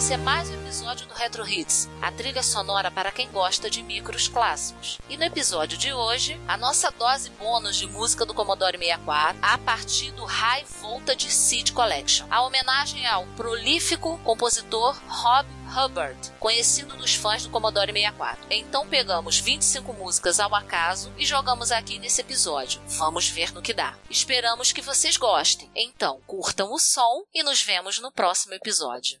Esse é mais um episódio do Retro Hits, a trilha sonora para quem gosta de micros clássicos. E no episódio de hoje, a nossa dose bônus de música do Commodore 64 a partir do High Voltage Seed Collection. A homenagem ao prolífico compositor Rob Hubbard, conhecido dos fãs do Commodore 64. Então pegamos 25 músicas ao acaso e jogamos aqui nesse episódio. Vamos ver no que dá. Esperamos que vocês gostem. Então, curtam o som e nos vemos no próximo episódio.